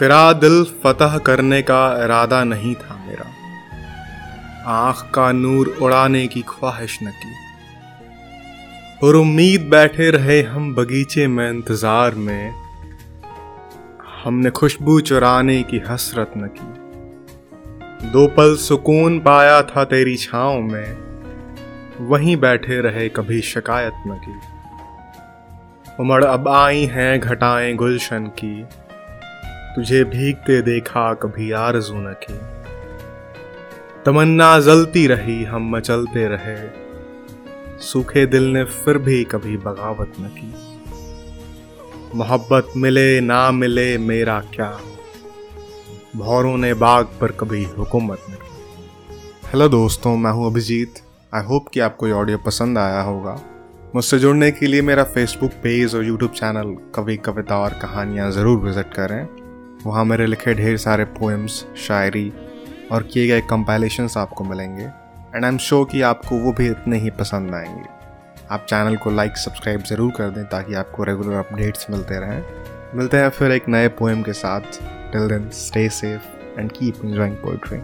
तेरा दिल फतह करने का इरादा नहीं था मेरा। आँख का नूर उड़ाने की ख्वाहिश न की। और उम्मीद बैठे रहे हम बगीचे में इंतज़ार में, हमने खुशबू चुराने की हसरत न की। दो पल सुकून पाया था तेरी छाँव में, वहीं बैठे रहे कभी शिकायत न की। उमड़ अब आई हैं घटाएँ गुलशन की। तुझे भीगते देखा कभी आरज़ू न की। तमन्ना जलती रही, हम मचलते रहे। सूखे दिल ने फिर भी कभी बगावत न की। मोहब्बत मिले ना मिले मेरा क्या? भौरों ने बाग पर कभी हुकूमत न की। हेलो दोस्तों, मैं हूँ अभिजीत। आई होप कि आपको ये ऑडियो पसंद आया होगा। मुझसे जुड़ने के लिए मेरा फेसबुक पेज और यूट्यूब चैनल कवि कविता और कहानियाँ ज़रूर विज़िट करें। वहाँ मेरे लिखे ढेर सारे पोएम्स शायरी और किए गए कंपाइलेशंस आपको मिलेंगे। एंड आई एम श्योर कि आपको वो भी इतने ही पसंद आएँगे। आप चैनल को लाइक सब्सक्राइब ज़रूर कर दें ताकि आपको रेगुलर अपडेट्स मिलते रहें। मिलते हैं फिर एक नए पोएम के साथ। Till then stay safe and keep enjoying poetry